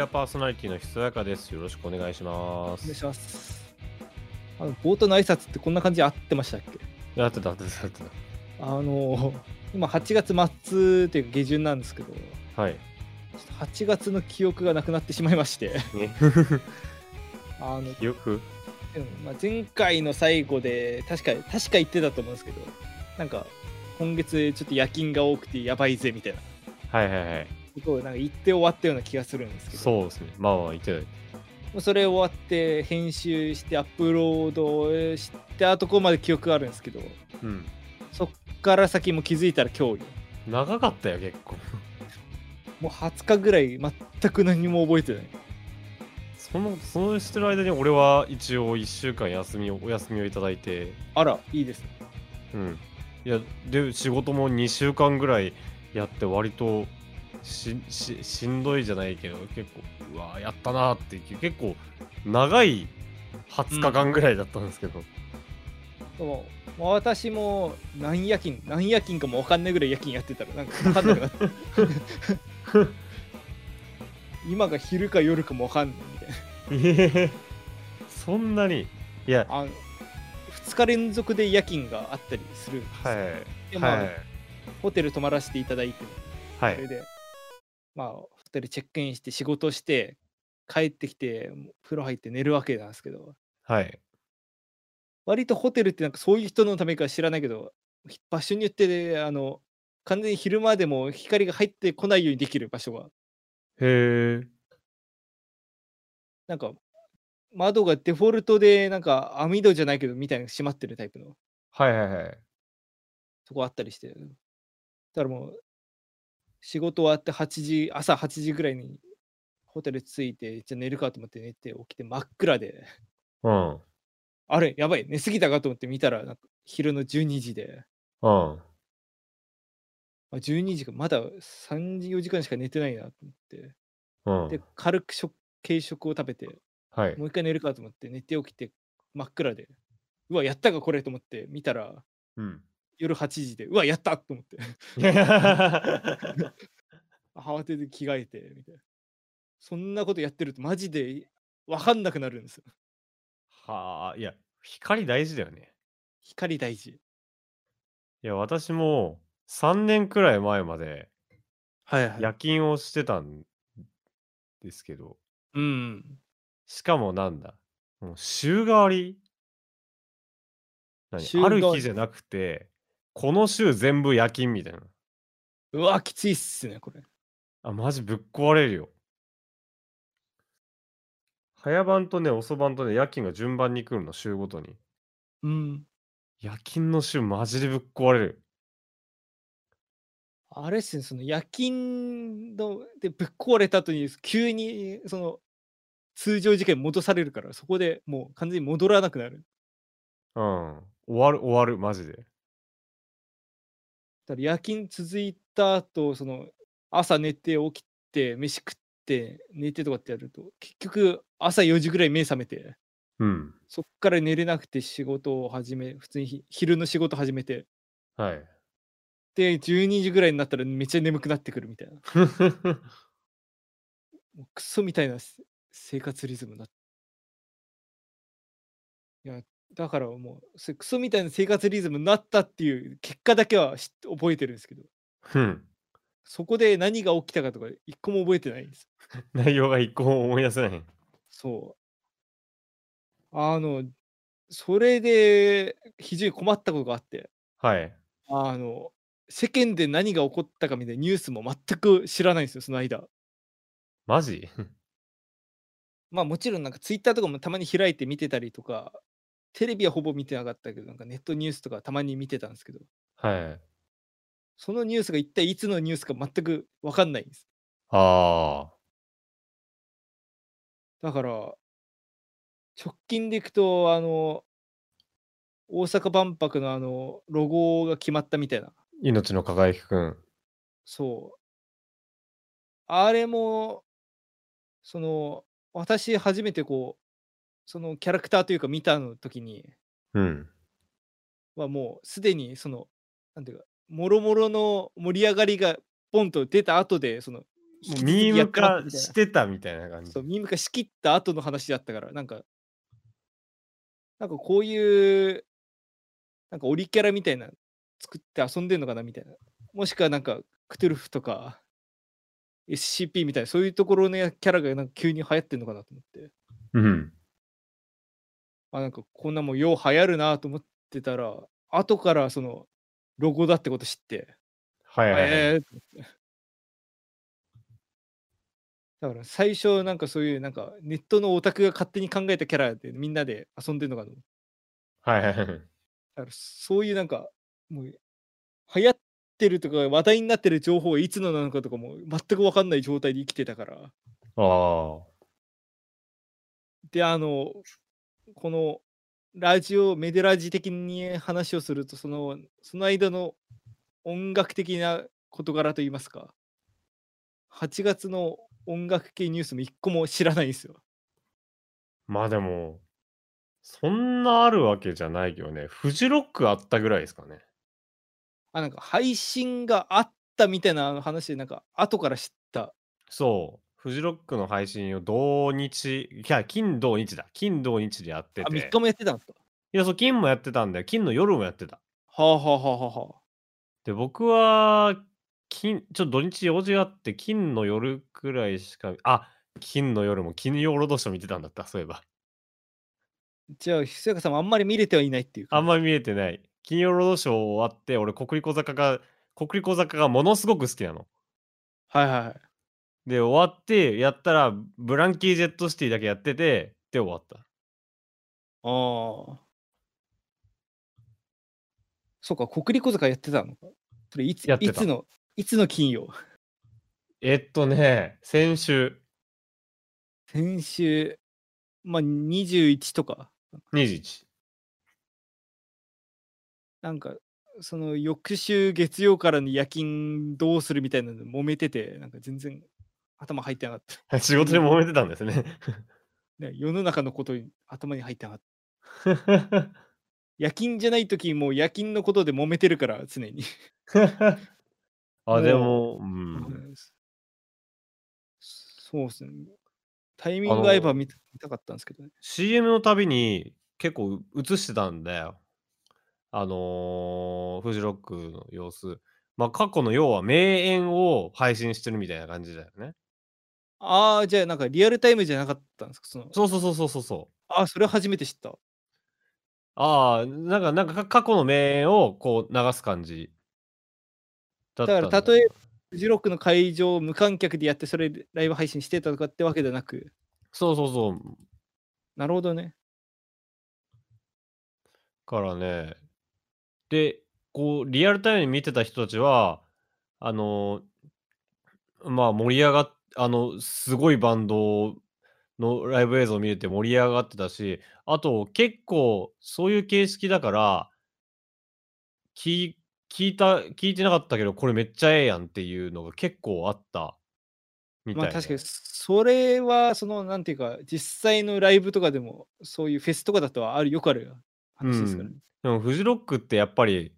ラーパーソナリティのひそやかです。よろしくお願いしまお願いす。します。あの冒頭の挨拶ってこんな感じで合ってましたっけ？やってた、やってた、やってあの今8月末というか下旬なんですけど。はい。っと8月の記憶がなくなってしまいまして、ね、あの、よくうんまあ、前回の最後で確か確か言ってたと思うんですけど、なんか今月ちょっと夜勤が多くてやばいぜみたいなはいはいはい。ことをなんか言って終わったような気がするんですけど、そうですね。まあまあ、言ってない。それ終わって編集してアップロードしてあとここまで記憶があるんですけどうん。そっから先も気づいたら今日よ長かったよ、結構。もう20日ぐらい全く何も覚えてないその、そのしてる間に俺は一応1週間休みを、お休みをいただいて、あらいいですねうん。いや、で、仕事も2週間ぐらいやって、割とし、し、しんどいじゃないけど、結構、うわやったなーっていう、結構、長い20日間ぐらいだったんですけど、でもまあ私も何夜勤何夜勤かも分かんないぐらい夜勤やってたらなんか分かんなくなって。今が昼か夜かも分かんないみたいな。ええそんなに？いや。あの2日連続で夜勤があったりするんですよ。はい。でまあはい。ホテル泊まらせていただいてはい。それで、まあ、ホテルチェックインして仕事して、帰ってきて、風呂入って寝るわけなんですけど、はい。割とホテルってなんかそういう人のためか知らないけど、ひ場所によって、ね、あの、完全に昼間でも光が入ってこないようにできる場所が、へえ。なんか、窓がデフォルトで、なんか網戸じゃないけど、みたいな閉まってるタイプの。はいはいはい。とこあったりして、だからもう、仕事終わって8時、朝8時ぐらいにホテル着いて、じゃあ寝るかと思って寝て起きて真っ暗で、うん。あれ、やばい、寝すぎたかと思って見たら、なんか昼の12時で、うん。あ12時か、まだ3時、4時間しか寝てないなと思って、うん。で、軽く食軽食を食べて、はい。もう一回寝るかと思って、寝て起きて真っ暗で、うわ、やったかこれと思って見たら、うん夜8時で、うわ、やったと思って、は 慌てて着替えて、みたいな。そんなことやってると、マジで分かんなくなるんですよ。あいや光大事だよね光大事。いや私も3年くらい前まではいは夜勤をしてたんですけどうん。しかもなんだもう週替わり？何？あ週替わりる日じゃなくてこの週全部夜勤みたいなうわ、きついっすね、これ。あ、マジぶっ壊れるよ。早番とね、遅番とね、夜勤が順番に来るの、週ごとに。うん。夜勤の週、マジでぶっ壊れる。あれっすね、その夜勤のでぶっ壊れた後に急にその通常時間に戻されるから、そこでもう完全に戻らなくなる。うん。終わる、終わる、マジで。だから夜勤続いた後、その朝寝て起きて飯食って寝てとかってやると、結局朝4時ぐらい目覚めて、うん。そっから寝れなくて仕事を始め、普通にひ昼の仕事始めて、はい。で、12時ぐらいになったらめっちゃ眠くなってくるみたいな。もうクソみたいなせ生活リズムだ。いや、だからもう、クソみたいな生活リズムになったっていう結果だけは覚えてるんですけど、うん。そこで何が起きたかとか一個も覚えてないんです。内容が一個も思い出せない。そう。あの、それで非常に困ったことがあって、はい。あの、世間で何が起こったかみたいなニュースも全く知らないんですよ、その間。マジ？まあもちろんなんかツイッターとかもたまに開いて見てたりとか、テレビはほぼ見てなかったけど、なんかネットニュースとかたまに見てたんですけど、はい。そのニュースが一体いつのニュースか全くわかんないんです。あだから、直近でいくと、あの、大阪万博のあの、ロゴが決まったみたいな。ー。命の輝きくん。そう。あれも、その、私初めてこう、そのキャラクターというか見たの時に、うん。はもうすでにその、なんていうか、もろもろの盛り上がりがポンと出た後で、そのミーム化してたみたいな感じそう、。ミーム化しきった後の話だったから、なんか、なんかこういう、なんかオリキャラみたいな作って遊んでんのかなみたいな。もしくはなんか、クトゥルフとか、SCP みたいな、そういうところのキャラがなんか急に流行ってんのかなと思って。うん。あ、なんかこんなもんよう流行るなと思ってたら、後からその、ロゴだってこと知って、はいはいはい。えー だから最初なんかそういうなんかネットのオタクが勝手に考えたキャラでみんなで遊んでるのかとはいはいはい。だからそういうなんかもう流行ってるとか話題になってる情報がいつのなのかとかも全く分かんない状態で生きてたからああ。であのこのラジオメデラジ的に話をするとそのその間の音楽的な事柄といいますか8月の音楽系ニュースも一個も知らないんですよまあでも、そんなあるわけじゃないけどね。フジロックあったぐらいですかね。あなんか配信があったみたいな話でなんか後から知ったそう。フジロックの配信を土日、いや、金土日だ。金土日でやってあて。3日もやってたんですか？いや、そう、金もやってたんだよ。金の夜もやってた。はあはあはあはあはあで、僕は、金、ちょっと土日用事があって、金の夜くらいしか、あ、金の夜も金曜ロードショー見てたんだった、そういえば。じゃあ、ひそやかさんもあんまり見れてはいないっていうか。あんまり見えてない。金曜ロードショー終わって、俺、国立小坂が、国立小坂がものすごく好きなの。はいはいはい。で、終わって、やったら、ブランキー・ジェット・シティだけやってて、で、終わった。ああ。そうか、国立小坂やってたのか？それいつやってたいつの、いつの金曜？えっとね、先週、先週、まあ21とか。21。なんか、その翌週月曜からの夜勤どうするみたいなので揉めてて、なんか全然頭入ってなかった。仕事で揉めてたんですね。ね、世の中のことに頭に入ってなかった。夜勤じゃない時も夜勤のことで揉めてるから、常に。あ、でも、うん。うんそうですね。タイミング合えば見た見たかったんですけどね。CM のたびに結構映してたんだよ。あのーフジロックの様子。まあ、過去の要は名演を配信してるみたいな感じだよね。ああ、じゃあなんかリアルタイムじゃなかったんですか？そのそうそうそうそうそうそう。ああ、それ初めて知った。ああ、なんか、なんかか過去の名演をこう流す感じだったから例えフジロックの会場を無観客でやって、それでライブ配信してたとかってわけではなく、そうそうそう。なるほどね。からね。で、こう、リアルタイムに見てた人たちは、あの、まあ、盛り上がっ、あの、すごいバンドのライブ映像を見れて盛り上がってたし、あと、結構、そういう形式だから、聞い聞いた、聞いてなかったけど、これめっちゃええやんっていうのが結構あったみたいな。まあ確かに、それは、その、なんていうか、実際のライブとかでも、そういうフェスとかだとある、よくある話ですからね。でもフジロックってやっぱり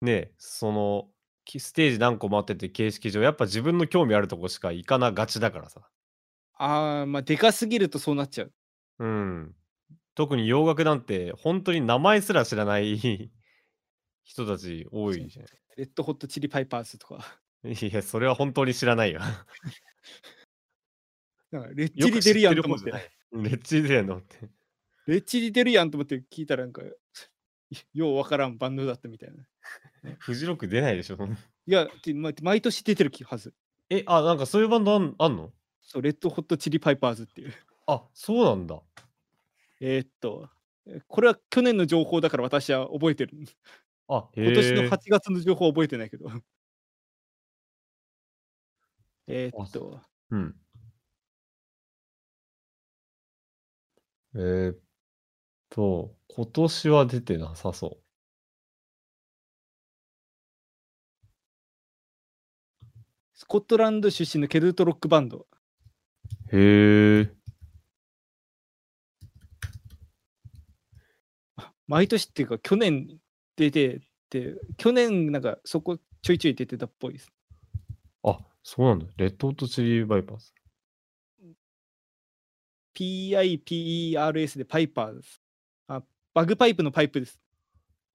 ねそのきステージ何個待ってて形式上やっぱ自分の興味あるとこしか行かながちだからさああ、まあ、でかすぎるとそうなっちゃう。うん特に洋楽なんて本当に名前すら知らない 人たち多いじゃレッドホットチリパイパーズとか。んいやそれは本当に知らないよ なんか レッチリ出るやんと思って。レッチリ出るやんと思ってレッチリ出るやんと思って聞いたらなんか、ようわからんバンドだったみたいな。フジロック出ないでしょいや、てま毎年出てるはず。えあなんかそういうバンドあんあんの？そう、レッドホットチリパイパーズっていう。あそうなんだえーっと、えこれは去年の情報だから私は覚えてる。あへ今年のえ8月の情報は覚えてないけど。えーあっと、うんえー、っと、今年は出てなさそスコットランド出身のケルトロックバンド。う。へえ。毎年っていうか、去年出てて、去年なんかそこちょいちょい出てたっぽいです。あ、そうなんだ。レッドホットチリバイパーズ。PIPERS でパイパーです。あ、バグパイプのパイプです。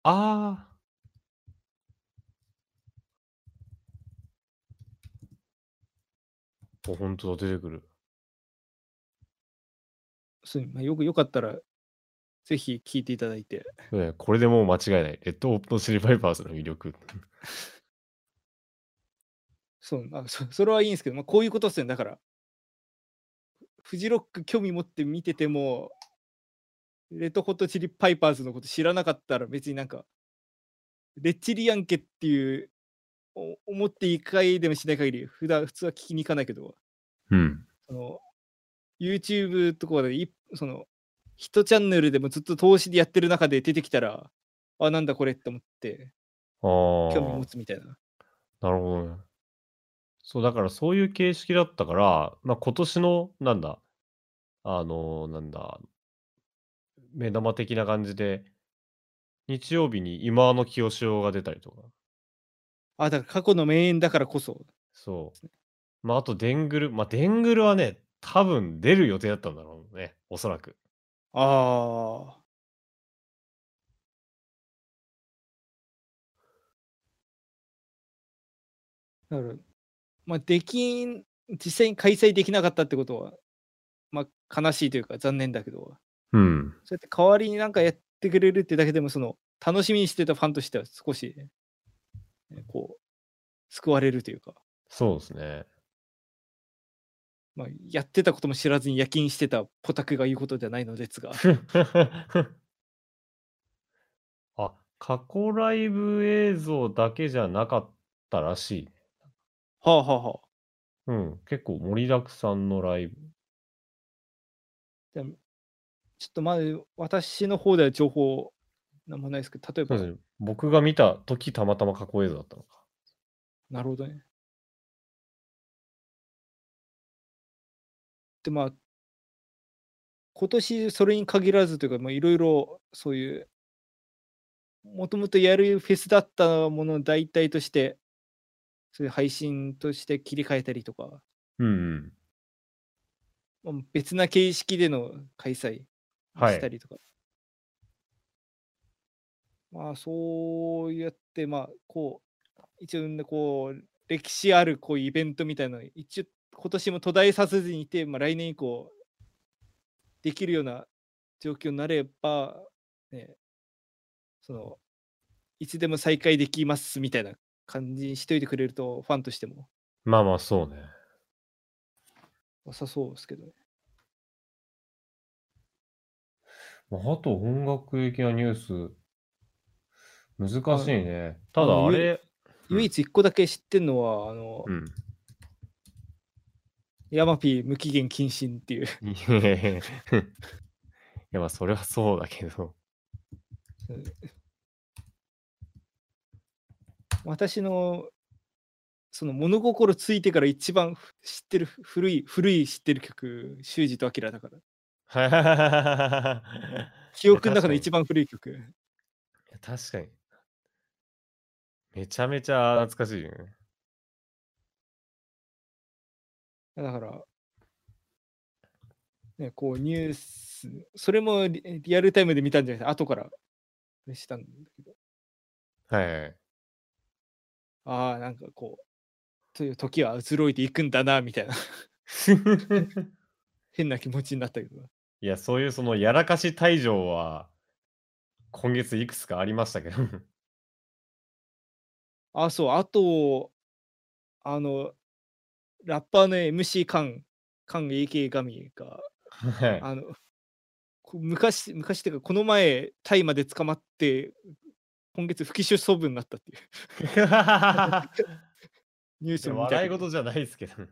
ああ。お、本当だ、出てくる。そうまあ、よくよかったら、ぜひ聞いていただいて。ねこれでもう間違いない。レッドホットチリパイパーズの魅力。そうあそそれはいいんですけど、まあ、こういうことですよね。だから、フジロック興味持って見てても、レッドホットチリパイパーズのこと知らなかったら別になんか、レッチリやんけっていう、お思っていい回でもしない限り、普段普通は聞きに行かないけど、うん。その YouTube とかでいその1チャンネルでもずっと投資でやってる中で出てきたら、あ、なんだこれって思って、あ興味持あ。つみたいな。なるほどね。そう、だからそういう形式だったから、まあ、今年の、なんだ、あの、なんだ、目玉的な感じで、日曜日に今の清志郎が出たりとか、あ、だから過去の名演だからこそ。そう。まあ、あと、デングル、まあ、デングルはね、多分出る予定だったんだろうね、おそらく。ああ。だから、まあ、できん、実際に開催できなかったってことは、まあ、悲しいというか残念だけど、うん。そうやって代わりになんかやってくれるってだけでも、その、楽しみにしてたファンとしては少し、ねこう、救われるというか、そうですね。まあ、やってたことも知らずに夜勤してたポタクが言うことじゃないのですが、あ、過去ライブ映像だけじゃなかったらしいね。はあはあはあ。うん、結構盛りだくさんのライブ。でもちょっとまだ私の方では情報なんもないですけど、例えば、そうですね。僕が見た時たまたま過去映像だったのか。なるほどね。で、まあ、今年それに限らずというか、まあ、いろいろそういう、もともとやるフェスだったものを代替として、そういう配信として切り替えたりとか、うんうん。まあ別な形式での開催はいしたりとか。まあそうやってまあこう一応ねこう歴史あるこうイベントみたいなのを一応今年も途絶えさせずにいて、まあ、来年以降できるような状況になれば、ね、そのいつでも再開できますみたいな感じにしといてくれるとファンとしてもまあまあ、そうね。良さそうですけどね。ああと音楽的なニュース、難しいね。ただあれ、うん唯一一個だけ知ってんのは、あの、うん。ヤマピー無期限謹慎っていう。いやまあそれはそうだけど。私のその物心ついてから一番ふ知ってる古い古い知ってる曲修二と明だから 記憶の中の一番。番古い曲いや確かに。めちゃめちゃ懐かしいよね。だからねこうニュースそれもリリアルタイムで見たんじゃなくて後からしたんだけどはいはい。ああなんかこうという時は移ろいでいくんだなみたいな 変な気持ちになったけどいや、そういうそのやらかし退場は、今月いくつかありましたけど。あそうあとあのラッパーの MC カンカン AK ガミがはいあのこ昔昔っていうかこの前タイまで捕まって今月不起訴処分になったっていう ニュースを見たけど笑い事じゃないですけど。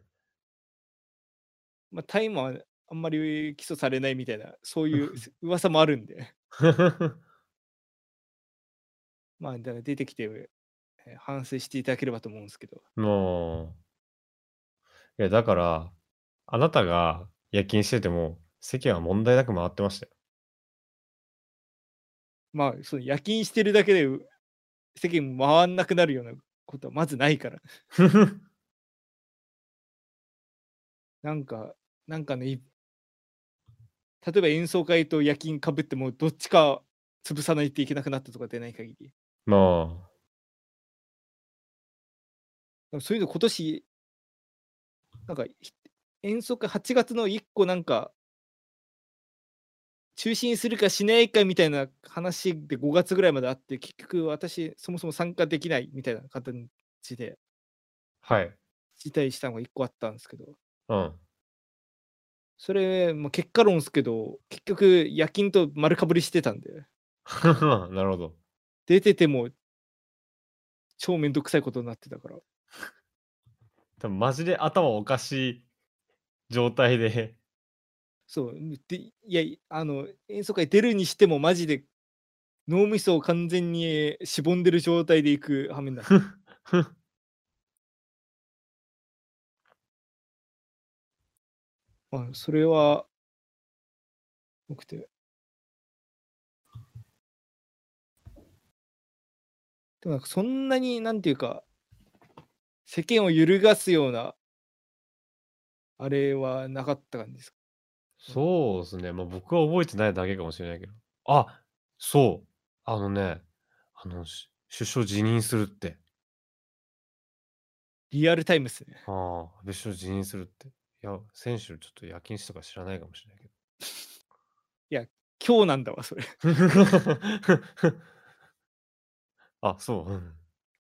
まあ、タイもあんまり起訴されないみたいなそういう噂もあるんで。まあだから出てきて、えー反省していただければと思うんですけど。もう、いや、だから、あなたが夜勤してても、世間は問題なく回ってましたよ。まあその夜勤してるだけでう世間回んなくなるようなことはまずないから。なんか、なんかね、い例えば演奏会と夜勤かぶってもどっちか潰さないといけなくなったとかでない限り。まあ。そういうの今年、なんか、ひ演奏会8月の1個なんか中止にするかしないかみたいな話で5月ぐらいまであって、結局私そもそも参加できないみたいな形ではい。辞退したのが1個あったんですけど、うん。それ、まあ、結果論ですけど、結局夜勤と丸かぶりしてたんで、なるほど。出てても超めんどくさいことになってたから。多分マジで頭おかしい状態で。そう、で、いや、あの、演奏会出るにしてもマジで脳みそを完全にしぼんでる状態で行く羽目になった。まあ、それは、多くて。でもなんかそんなになんていうか、世間を揺るがすような、あれはなかった感じですか？そうですね。まあ僕は覚えてないだけかもしれないけど。あ、そう。あのね、あの、し首相辞任するって。リアルタイムっすね。ああ、安倍首相辞任するって。いや、選手ちょっと夜勤士とか知らないかもしれないけ今日なんだわ、それ。ど。あ、そう。うん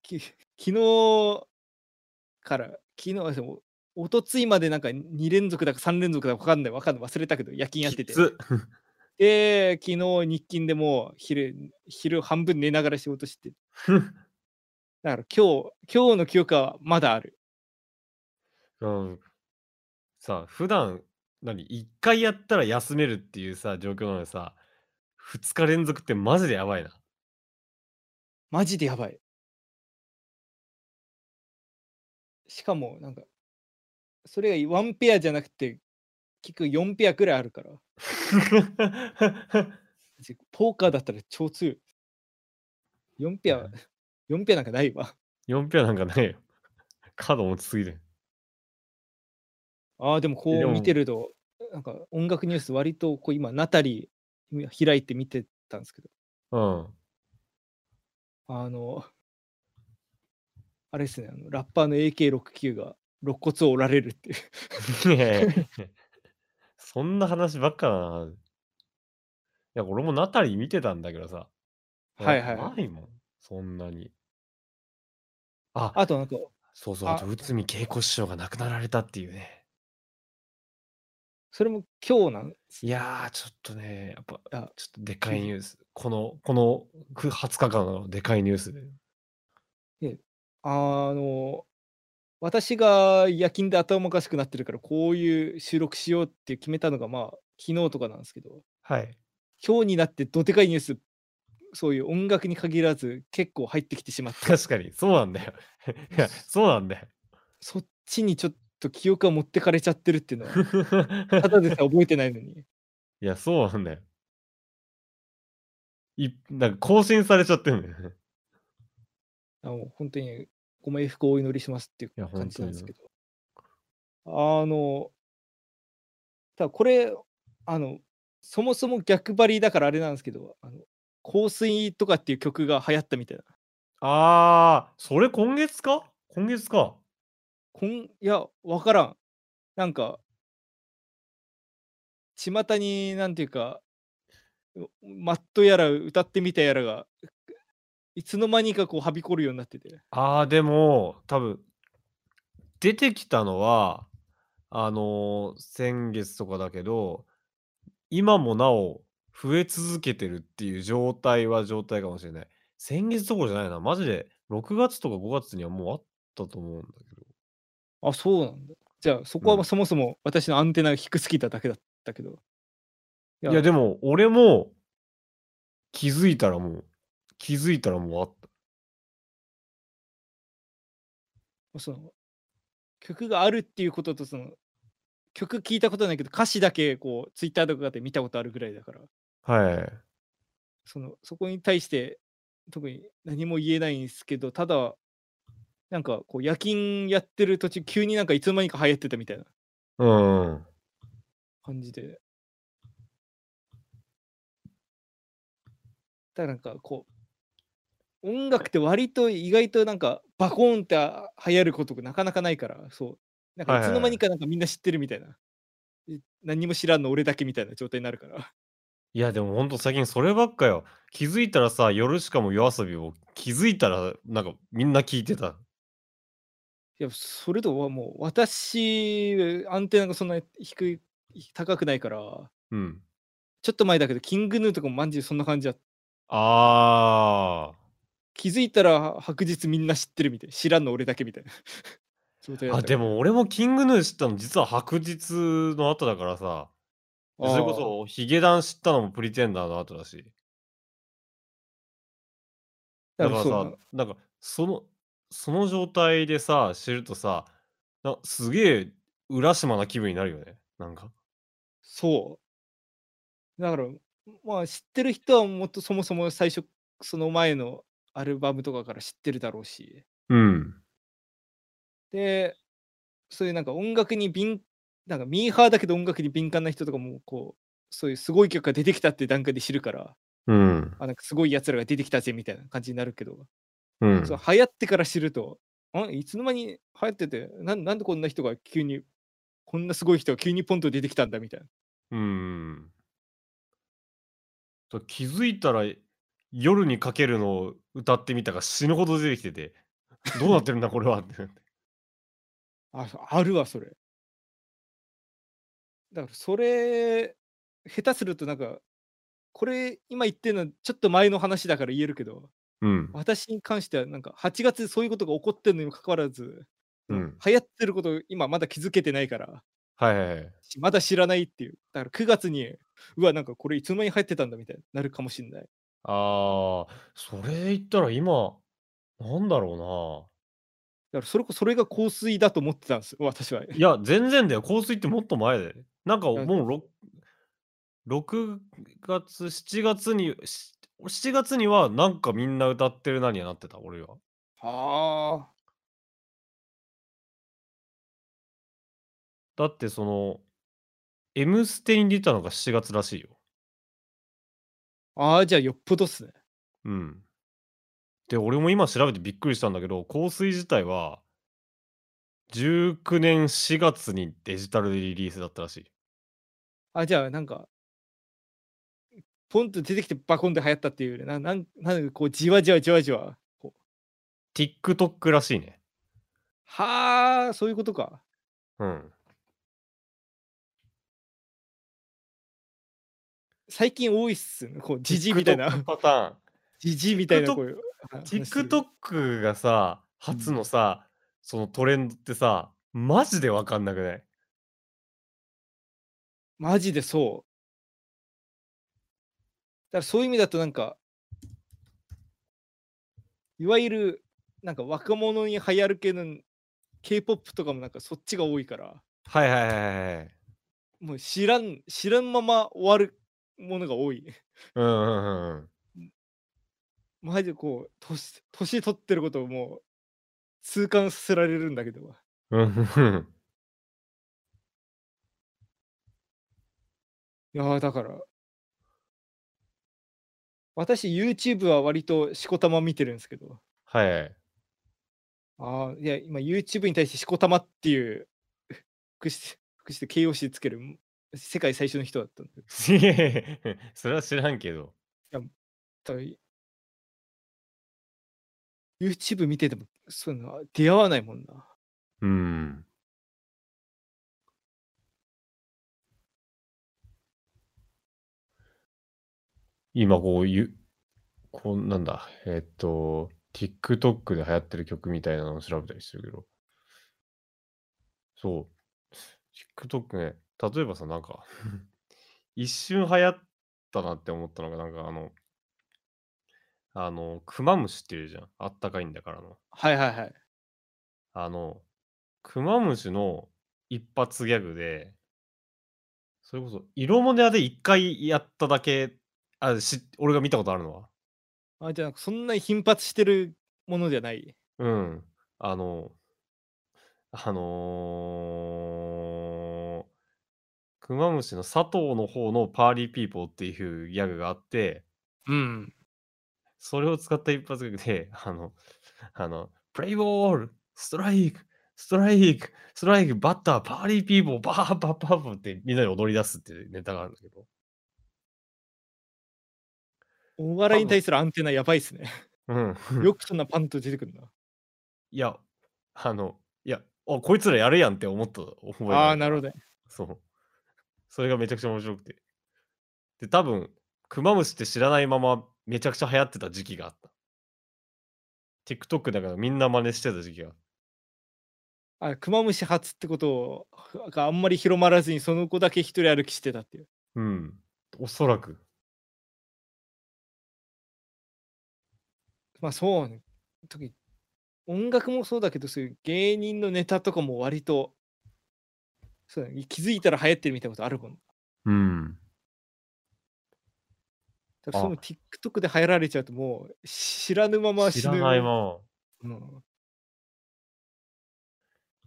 き昨日から、昨日、でも、おとついまでなんか2連続だか3連続だか分かんない、分かんない、忘れたけど、夜勤やってて。で、昨日日勤でもう昼、昼半分寝ながら仕事して、だから今日、今日の記憶はまだある。うん、さあ、普段、何、1回やったら休めるっていうさ、状況なのにさ、2日連続ってマジでやばいな。マジでやばい。しかも、なんか、それがワンペアじゃなくて、結局4ペアくらいあるから、じポーカーだったら超強い。4ペア、4ペアなんかないわ。4ペアなんかないよ。カード持ちすぎる。ああ、でもこう見てると、なんか音楽ニュース割とこう今、ナタリー開いて見てたんですけど、うん。あの、あれですね、あのラッパーの AK69 が肋骨を折られるっていう。いやいやそんな話ばっかだな。いや、俺もナタリー見てたんだけどさ。はいはいはいないもん、そんなに。あ、あとなんか、そうそう、ああと内海恵子師匠が亡くなられたっていうね。それも今日なん？ですいやー、ちょっとね、やっぱ、あちょっとでかいニュース。この、このく20日間のでかいニュースで。あの、私が夜勤で頭おかしくなってるから、こういう収録しようって決めたのが、まあ、昨日とかなんですけど、はい。今日になってどでかいニュース、そういう音楽に限らず結構入ってきてしまって、確かに、そうなんだよ。いや、そうなんだよ。そっちにちょっと記憶が持ってかれちゃってるっていうのは、ただでさえ覚えてないのに。いや、そうなんだよ。いなんか更新されちゃってるんだよね。あの本当にご冥福をお祈りしますっていう感じなんです本けど。あの、ただこれ、あの、そもそも逆張りだからあれなんですけど、あの香水とかっていう曲が流行ったみたいな。あー、それ今月か？今月か。こんいや、わからん。なんか、巷になんていうか、マットやら歌ってみたやらが、いつの間にかこうはびこるようになってて。あー、でも、多分出てきたのは、あのー先月とかだけど、今もなお増え続けてるっていう状態は状態かもしれない。先月どころじゃないな。マジで6月とか5月にはもうあったと思うんだけど。あ、そうなんだ。じゃあ、そこうんはそもそも私のアンテナが低すぎただけだったけど。いいや、でも、俺も気づいたらもう、気づいたらもうあった。その曲があるっていうこととその曲聞いたことないけど歌詞だけこうツイッターとかで見たことあるぐらいだからはい。そのそこに対して特に何も言えないんですけどただなんかこう夜勤やってる途中急になんかいつの間にか流行ってたみたいなうんうん。感じで。だからなんかこう、音楽って割と意外となんかバコーンってあ流行ることがなかなかないから、そう。なんかいつの間にかなんかみんな知ってるみたいな。い何にも知らんの俺だけみたいな状態になるから。いや、でもほんと最近そればっかよ。気づいたらさ、夜しかも夜遊びを気づいたらなんかみんな聞いてた。いや、それとはもう私、アンテナがそんな低い高くないから、うん。ちょっと前だけど、キングヌーとかもマジでそんな感じだあ気づいたら白日みんな知ってるみたいな。知らんの俺だけみたいな。あ。でも俺もキングヌー知ったの実は白日の後だからさ。でそれこそヒゲダン知ったのもプリテンダーの後だし。だからさ、なんかそのその状態でさ、知るとさ、なすげえ浦島な気分になるよね。なんか。そう。だから、まあ知ってる人はもっとそもそも最初、その前のアルバムとかから知ってるだろうし。うん。で、そういうなんか音楽に敏、なんかミーハーだけど音楽に敏感な人とかも、こう、そういうすごい曲が出てきたって段階で知るから、うん。あ、なんかすごい奴らが出てきたぜみたいな感じになるけど、うん。そう流行ってから知ると、あいつの間に流行っててなん、なんでこんな人が急に、こんなすごい人が急にポンと出てきたんだみたいな。うん。と気づいたら夜にかけるのを歌ってみたが死ぬほど出てきてて、どうなってるんだこれはって。あ、あるわ、それ。だからそれ、下手するとなんか、これ今言ってるのはちょっと前の話だから言えるけど、うん。私に関してはなんか8月でそういうことが起こってるのにもかかわらず、うん流行ってること今まだ気づけてないから、はいはいはい。しまだ知らないっていう。だから9月に、うわ、なんかこれいつの間に流行ってたんだみたいになるかもしんない。ああ、それ言ったら今、なんだろだからそれこそれが香水だと思ってたんですよ、私は。うな。いや、全然だよ。香水ってもっと前で。なんかやもうろ6月、7月に、し7月にはなんかみんな歌ってるなにはなってた、俺は。はあ。だってその、M ステに出たのが7月らしいよ。ああ、じゃあよっぽどっすね。うん。で、俺も今調べてびっくりしたんだけど、香水自体は、19年4月にデジタルでリリースだったらしい。あ、じゃあなんか、ポンと出てきてバコンで流行ったっていうな、なんなんかこうじわじわじわじわ。こう TikTok らしいね。はあ、そういうことか。うん。最近多いっすね。こう、じじみたいなパターン。じじみたいなる。TikTok がさ、初のさ、そのトレンドってさ、マジでわかんなくない？マジでそう。だからそういう意味だとなんか、いわゆるなんか若者に流行る系の K-POP とかもなんかそっちが多いから、はいはいはいはいはい。もう知らん、知らんまま終わるものが多い。うんうんうんうん。マジでこう、年年取ってることをもう痛感させられるんだけど。うんうんうん。いやーだから、私 YouTube は割としこたま見てるんですけど、はいはい。ああ、いや、今 YouTube に対してしこたまっていう、福祉、福祉で形容詞つける世界最初の人だったんで。いやいやいやそれは知らんけど。ただ YouTube 見てても、そういうの出会わないもんな。うん。今こういう、こうなんだ、えっと、TikTok で流行ってる曲みたいなのを調べたりしてるけど、そう、TikTok ね、例えばさ、なんか、一瞬流行ったなって思ったのが、なんかあの、あの、クマムシっていうじゃん。あったかいんだからの。はいはいはい。あの、クマムシの一発ギャグで、それこそ、色モネアで一回やっただけ、あ、し俺が見たことあるのは？あじゃあ、そんなに頻発してるものじゃない？うん。あの、あのクマムシの佐藤の方のパーリーピーポーっていうギャグがあって、うん。それを使った一発ギャグで、あの、あの、プレイボール、ストライク、ストライク、ストライク、バッター、パーリーピーポー、バーバッバッバッってみんなで踊り出すっていうネタがあるんだけど。お笑いに対するアンテナやばいっすね。うん。よくそんなパンと出てくるな。いや、あの、いや、あ、こいつらやるやんって思った覚えがああ、るなるほどね。そう。それがめちゃくちゃ面白くて。で、多分、クマムシって知らないままめちゃくちゃ流行ってた時期があった。TikTok だからみんな真似してた時期が。あ、クマムシ初ってことがあんまり広まらずに、その子だけ一人歩きしてたっていう。うん。おそらく。まあそうね。特に音楽もそうだけど、そういう芸人のネタとかも割と、そうだね、気づいたら流行ってるみたいなことあるもん。うん。だからその TikTok で流行られちゃうともう知らぬまま知死ぬ。らないまま。うん、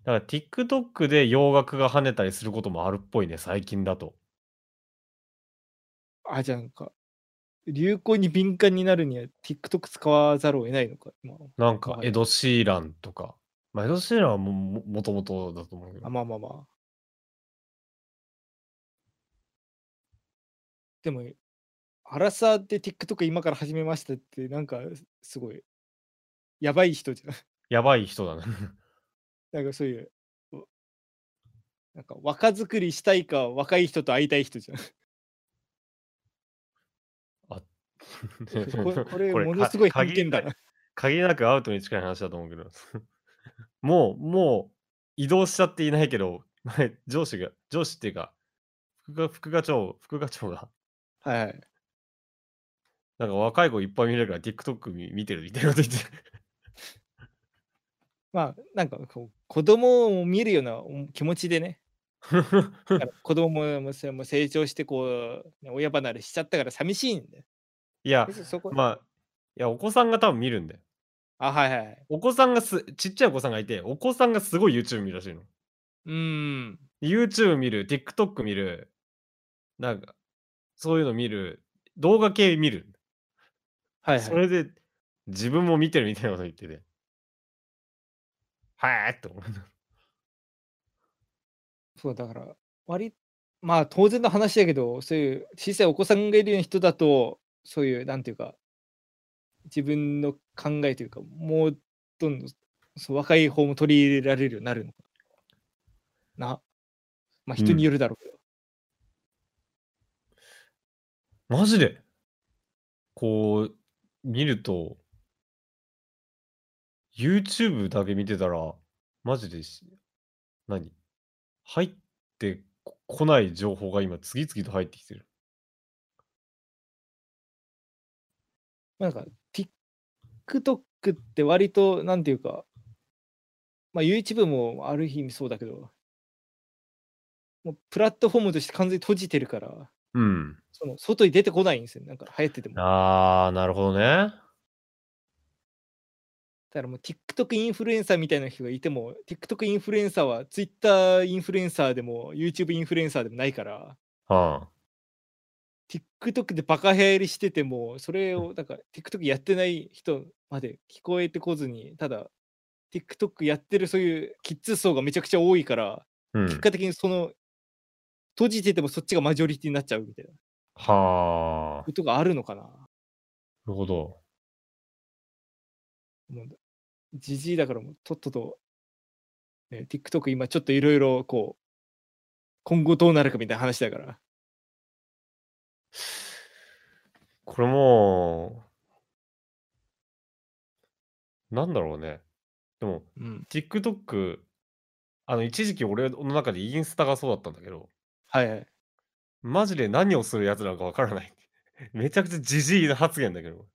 だから TikTok で洋楽が跳ねたりすることもあるっぽいね、最近だと。あ、じゃんか、流行に敏感になるには TikTok 使わざるを得ないのか？今はなんかはいエド・シーランとか。まあ、エド・シーランはもももともとだと思うけどあ。まあまあまあ。でも、アラサーで TikTok 今から始めましたって、なんかすごい、やばい人じゃん。やばい人だね。なんかそういう、おなんか若作りしたいか若い人と会いたい人じゃん。あこ これものすごい偏見だな。限りなくアウトに近い話だと思うけど。もう、もう移動しちゃっていないけど、前 上司が、上司っていうか、副課副課長、副課長が、はいはい。なんか若い子いっぱい見れるから TikTok 見見てるみたいなこと言ってまあ、なんかこう子供を見るようなお気持ちでね、子供ももも成長してこう、ね親離れしちゃったから寂しいんだよ。いや、別にそこ、まあ、いや、お子さんが多分見るんだよ。あ、はいはいはい。お子さんがす、ちっちゃいお子さんがいて、お子さんがすごい YouTube 見るらしいの。うーん。YouTube 見る、TikTok 見る、なんか、そういうの見る、動画系見る。はいはい。それで、自分も見てるみたいなこと言ってて。はぁって思う。そうだから、割まあ当然の話だけど、そういう小さいお子さんがいるような人だと、そういう、なんていうか、自分の考えというか、もうどんどんそう若い方も取り入れられるようになるのかな。まあ人によるだろうけど。マジで？こう、見ると、YouTube だけ見てたら、マジでし、何？入ってここない情報が今次々と入ってきてる。なんか TikTok って割と、なんていうか、まあ YouTube もある意味そうだけど、もうプラットフォームとして完全に閉じてるから、うん。その外に出てこないんですよ。なんか流行ってても。だあー、なるほどね。からもう TikTok インフルエンサーみたいな人がいても、TikTok インフルエンサーは Twitter インフルエンサーでも YouTube インフルエンサーでもないから、は TikTok でバカ流行りしてても、それを、なんか TikTok やってない人まで聞こえてこずに、ただ TikTok やってるそういうキッズ層がめちゃくちゃ多いから、あ。うん。結果的にその閉じててもそっちがマジョリティになっちゃうみたいなはあ。ことがあるのかな。なるほど。もうじじいだからもうとっとと、ね、TikTok 今ちょっといろいろこう、今後どうなるかみたいな話だから。これもう、なんだろうね。でも、うん。TikTok、あの、一時期俺の中でインスタがそうだったんだけど、はいはい。マジで何をするやつなのかわからない。めちゃくちゃジジイな発言だけど。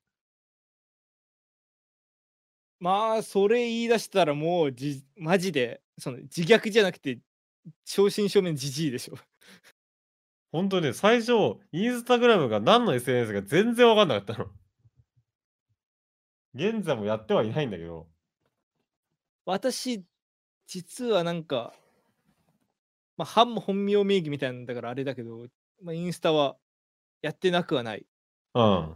まあ、それ言い出したらもうじ、マジで、その自虐じゃなくて、正真正銘じじいでしょ。本当にね、最初、インスタグラムが何の SNS か全然わかんなかったの。現在もやってはいないんだけど、私、実はなんか、まあ、半も本名名義みたいなんだからあれだけど、まあ、インスタはやってなくはない。うん。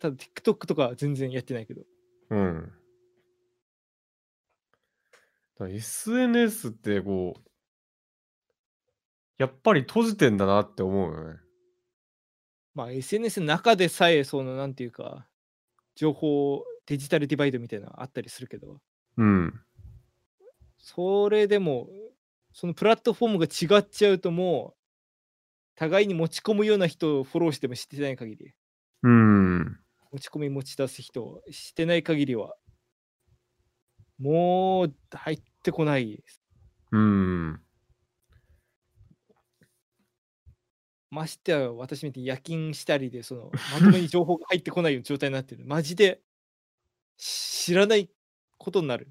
ただ TikTok とかは全然やってないけど。うん。SNS ってこう、やっぱり閉じてんだなって思うよね。まあ SNS の中でさえそのなんていうか、情報デジタルディバイドみたいなのあったりするけど、うん。それでも、そのプラットフォームが違っちゃうともう、互いに持ち込むような人をフォローしてもしてない限り、うん。持ち込み持ち出す人をしてない限りは、もう入ってこない。うん。ましてや私みたいに夜勤したりで、そのまともに情報が入ってこないような状態になってる。マジで知らないことになる。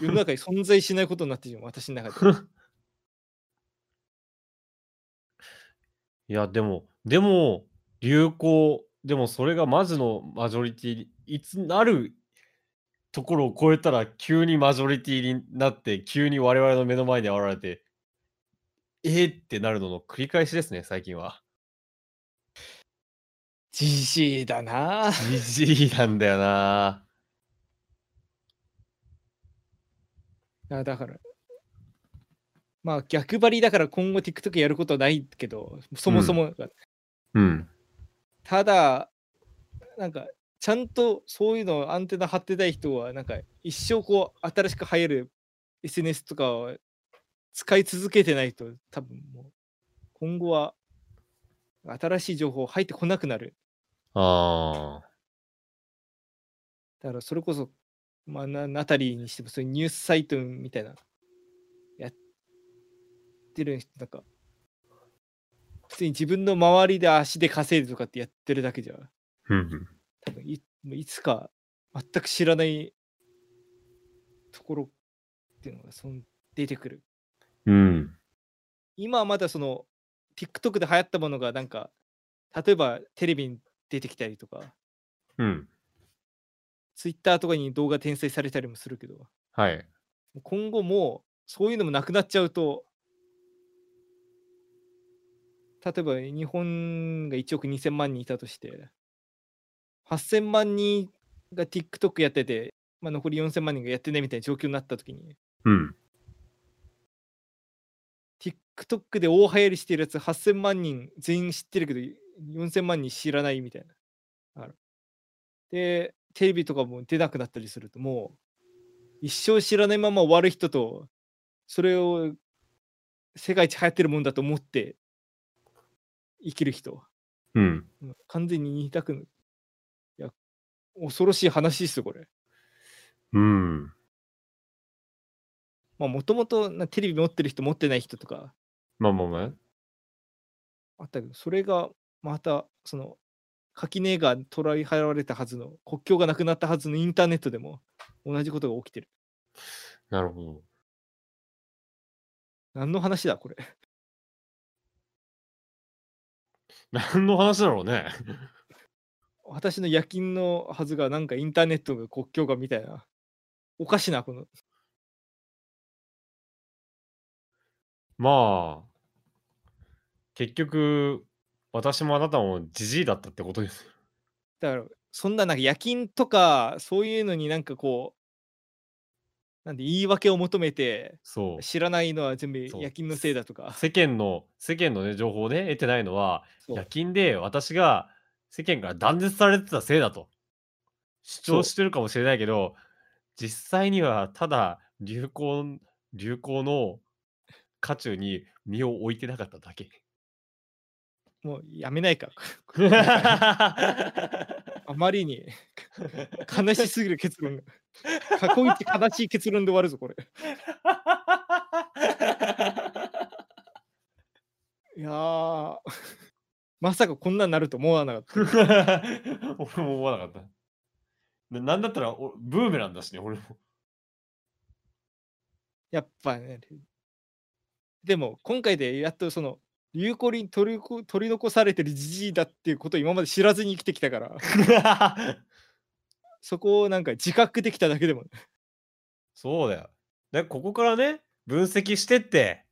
世の中に存在しないことになってるよ、私の中で。いや、でも、でも、流行、でもそれがマジのマジョリティ、いつなるところを超えたら急にマジョリティになって、急に我々の目の前に現れて、えーってなるのの繰り返しですね、最近は。じじいだな。じじいなんだよな。あだから、まあ逆張りだから今後 TikTok やることはないけど、そもそもが、うん。ただ、なんか、ちゃんとそういうのをアンテナ張ってたい人は、なんか一生こう、新しく流行る SNS とかを使い続けてないと、多分もう、今後は新しい情報入ってこなくなる。ああ。だからそれこそ、まあ、なナタリーにしても、そういうニュースサイトみたいな、やってる人、なんか、普通に自分の周りで足で稼いでとかってやってるだけじゃ、うん。多分いいつか全く知らないところっていうのがその出てくる。うん。今はまだその TikTok で流行ったものがなんか例えばテレビに出てきたりとかうん。Twitter とかに動画転載されたりもするけどはい。今後もうそういうのもなくなっちゃうと例えば日本が1億2000万人いたとして8000万人が TikTok やってて、まあ、残り4000万人がやってないみたいな状況になった時にうん。TikTok で大流行りしてるやつ8000万人全員知ってるけど4000万人知らないみたいな。で、テレビとかも出なくなったりするともう一生知らないまま終わる人とそれを世界一流行ってるもんだと思って生きる人。うん。うん完全に似たくいや恐ろしい話ですよこれ。うん。まあもともとテレビ持ってる人持ってない人とかまあまあまあ。あったけど、それがまた、その、垣根が捉え払われたはずの、国境がなくなったはずのインターネットでも同じことが起きてる。なるほど。何の話だ、これ。何の話だろうね。私の夜勤のはずが、なんかインターネットが国境がみたいな。おかしな、この。まあ、結局、私もあなたもじじいだったってことです。だから、そんななんか夜勤とか、そういうのになんかこう、なんで言い訳を求めて、そう。知らないのは全部そう夜勤のせいだとか。世間の、世間のね、情報をね、得てないのは、そう夜勤で私が世間から断絶されてたせいだと主張してるかもしれないけど、実際にはただ流行、流行の渦中に身を置いてなかっただけ。もうやめないか。あまりに悲しすぎる結論が。過去一悲しい結論で終わるぞ、これ。いやー、まさかこんなになると思わなかった。俺も思わなかった。ななんだったらおブーメランだしね、俺も。やっぱね。でも、今回でやっとその、流行に取りこ取り残されてるじじいだっていうことを今まで知らずに生きてきたから、そこをなんか自覚できただけでも、そうだよ。で、ここからね、分析してって、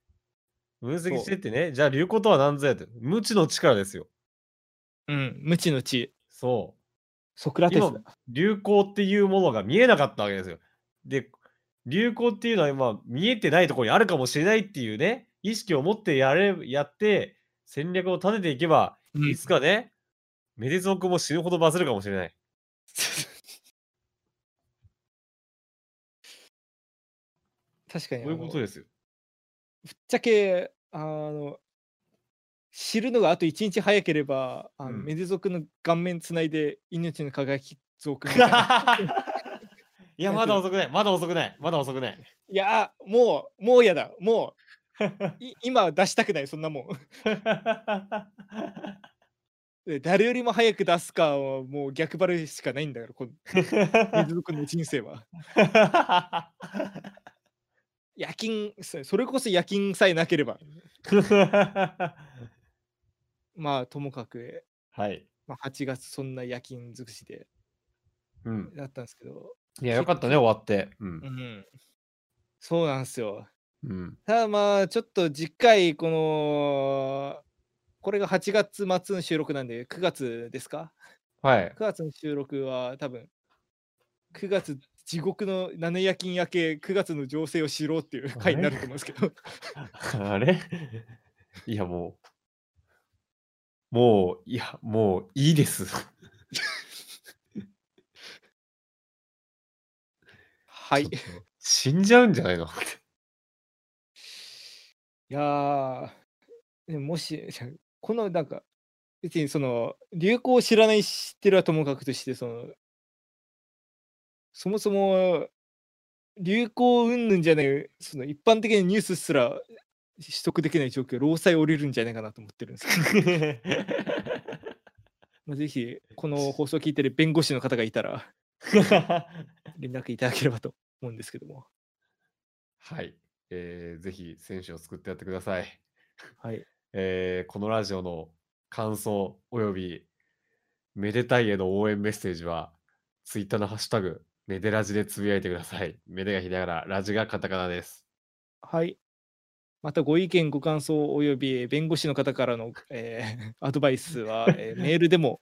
分析してってね、じゃあ流行とは何ぞやって。無知の力ですよ。うん、無知の知。そう。ソクラテス。流行っていうものが見えなかったわけですよ。で、流行っていうのは今見えてないところにあるかもしれないっていうね、意識を持ってやれやって戦略を立てていけば、うんいつかね、メデゾークも死ぬほどバズるかもしれない。確かに。そういうことですよ。ぶっちゃけ、あの、知るのがあと1日早ければ、あのうんメデ族の顔面つないで命の輝き族みた いや、まだ遅くない。まだ遅くない。まだ遅くない。いや、もう、もうやだ。もう、い 今は出したくない、そんなもん。で誰よりも早く出すかはもう逆張るしかないんだから、このメデ族の人生は。夜勤、そそれこそ夜勤さえなければ、まあ、ともかく、はい。まあ、8月そんな夜勤尽くしでうん。だったんですけど、いや、よかったね、終わって。う。うんん、そうなんですよ。うん。ただまあ、ちょっと次回、この、これが8月末の収録なんで、9月ですか？はい ?9。月の収録は多分、9月地獄の七夜勤明け、9月の情勢を知ろうっていう回になると思うんですけど、あれ？いや、もう。もう、いや、もういいです。はい。死んじゃうんじゃないの？やー、でももし、このなんか、別にその、流行を知らない知ってるはともかくとして、その、そもそも、流行云々じゃない、その一般的なニュースすら取得できない状況、労災降りるんじゃないかなと思ってるんですけど、まあ、ぜひ、この放送を聞いてる弁護士の方がいたら、連絡いただければと思うんですけども。はい。えー、ぜひ選手を作ってやってください。はい。えーこのラジオの感想およびめでたいへの応援メッセージは、ツイッターのハッシュタグ、めでラジでつぶやいてください。めでがひらがな、ラジがカタカナです。はい。またご意見、ご感想および弁護士の方からの、えーアドバイスは、えーメールでも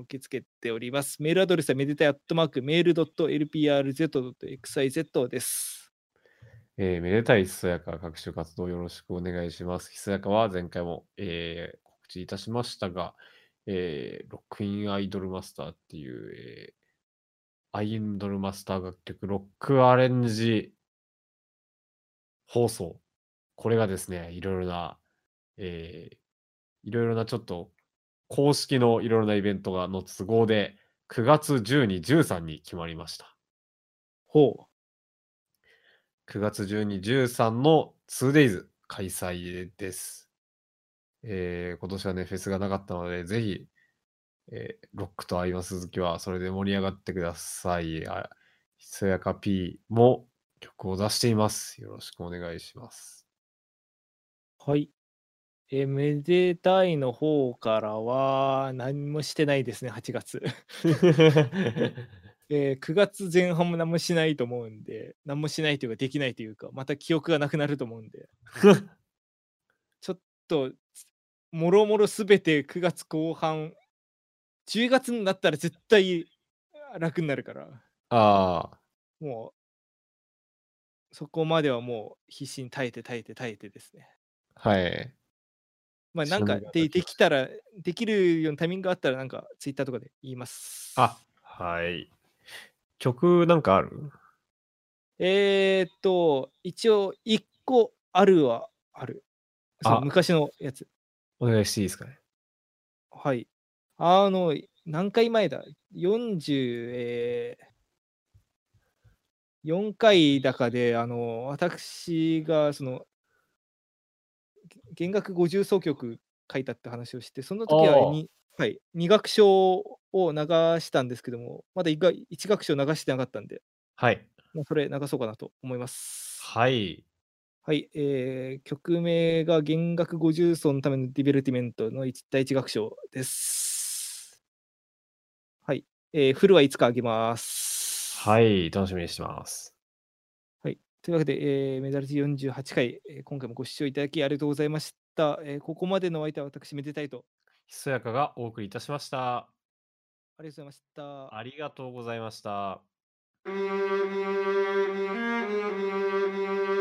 受け付けております。メールアドレスはめでたいアットマークメール .lprz.xyz です。えーめでたいひそやか各種活動よろしくお願いします。ひそやかは前回も、えー告知いたしましたが、えーロックインアイドルマスターっていう、えーアイドルマスター楽曲ロックアレンジ放送。これがですね、いろいろな、えーいろいろなちょっと公式のいろいろなイベントがの都合で9月12、13に決まりました。ほ9月12、13の 2days 開催です。えー今年はね、フェスがなかったので、ぜひ、えーロックと合います好きはそれで盛り上がってください。あひそやか P も曲を出しています。よろしくお願いします。う。はい。えーめでたいの方からは何もしてないですね、8月。えー9月前半も何もしないと思うんで、何もしないというか、できないというか、また記憶がなくなると思うんで、ちょっと、もろもろすべて9月後半、10月になったら絶対楽になるから、ああ、もう、そこまではもう必死に耐えて耐えて耐えてですね。はい。まあなんかでできたら、できるようなタイミングがあったら、なんかツイッターとかで言います。あ、はい。曲なんかある？えー、っと、一応、1個あるはある。あ昔のやつ。お願いしていいですかね？はい。あの、何回前だ ?40、えー、4回だかで、あの、私が、その、げ弦楽50奏曲書いたって話をして、その時はに、はい、2楽章を流したんですけども、まだ 1, 1楽章流してなかったんで、はい。まあ、それ流そうかなと思います。はい。はい、えー曲名が弦楽50奏のためのディベルティメントの1第1楽章です。はい、えーフルはいつかあげます。はい。楽しみにしてます。というわけで、えーメダル T48 回、えー今回もご視聴いただきありがとうございました。えーここまでのお相手は私、めでたいと。ひそやかがお送りいたしました。ありがとうございました。ありがとうございました。う ん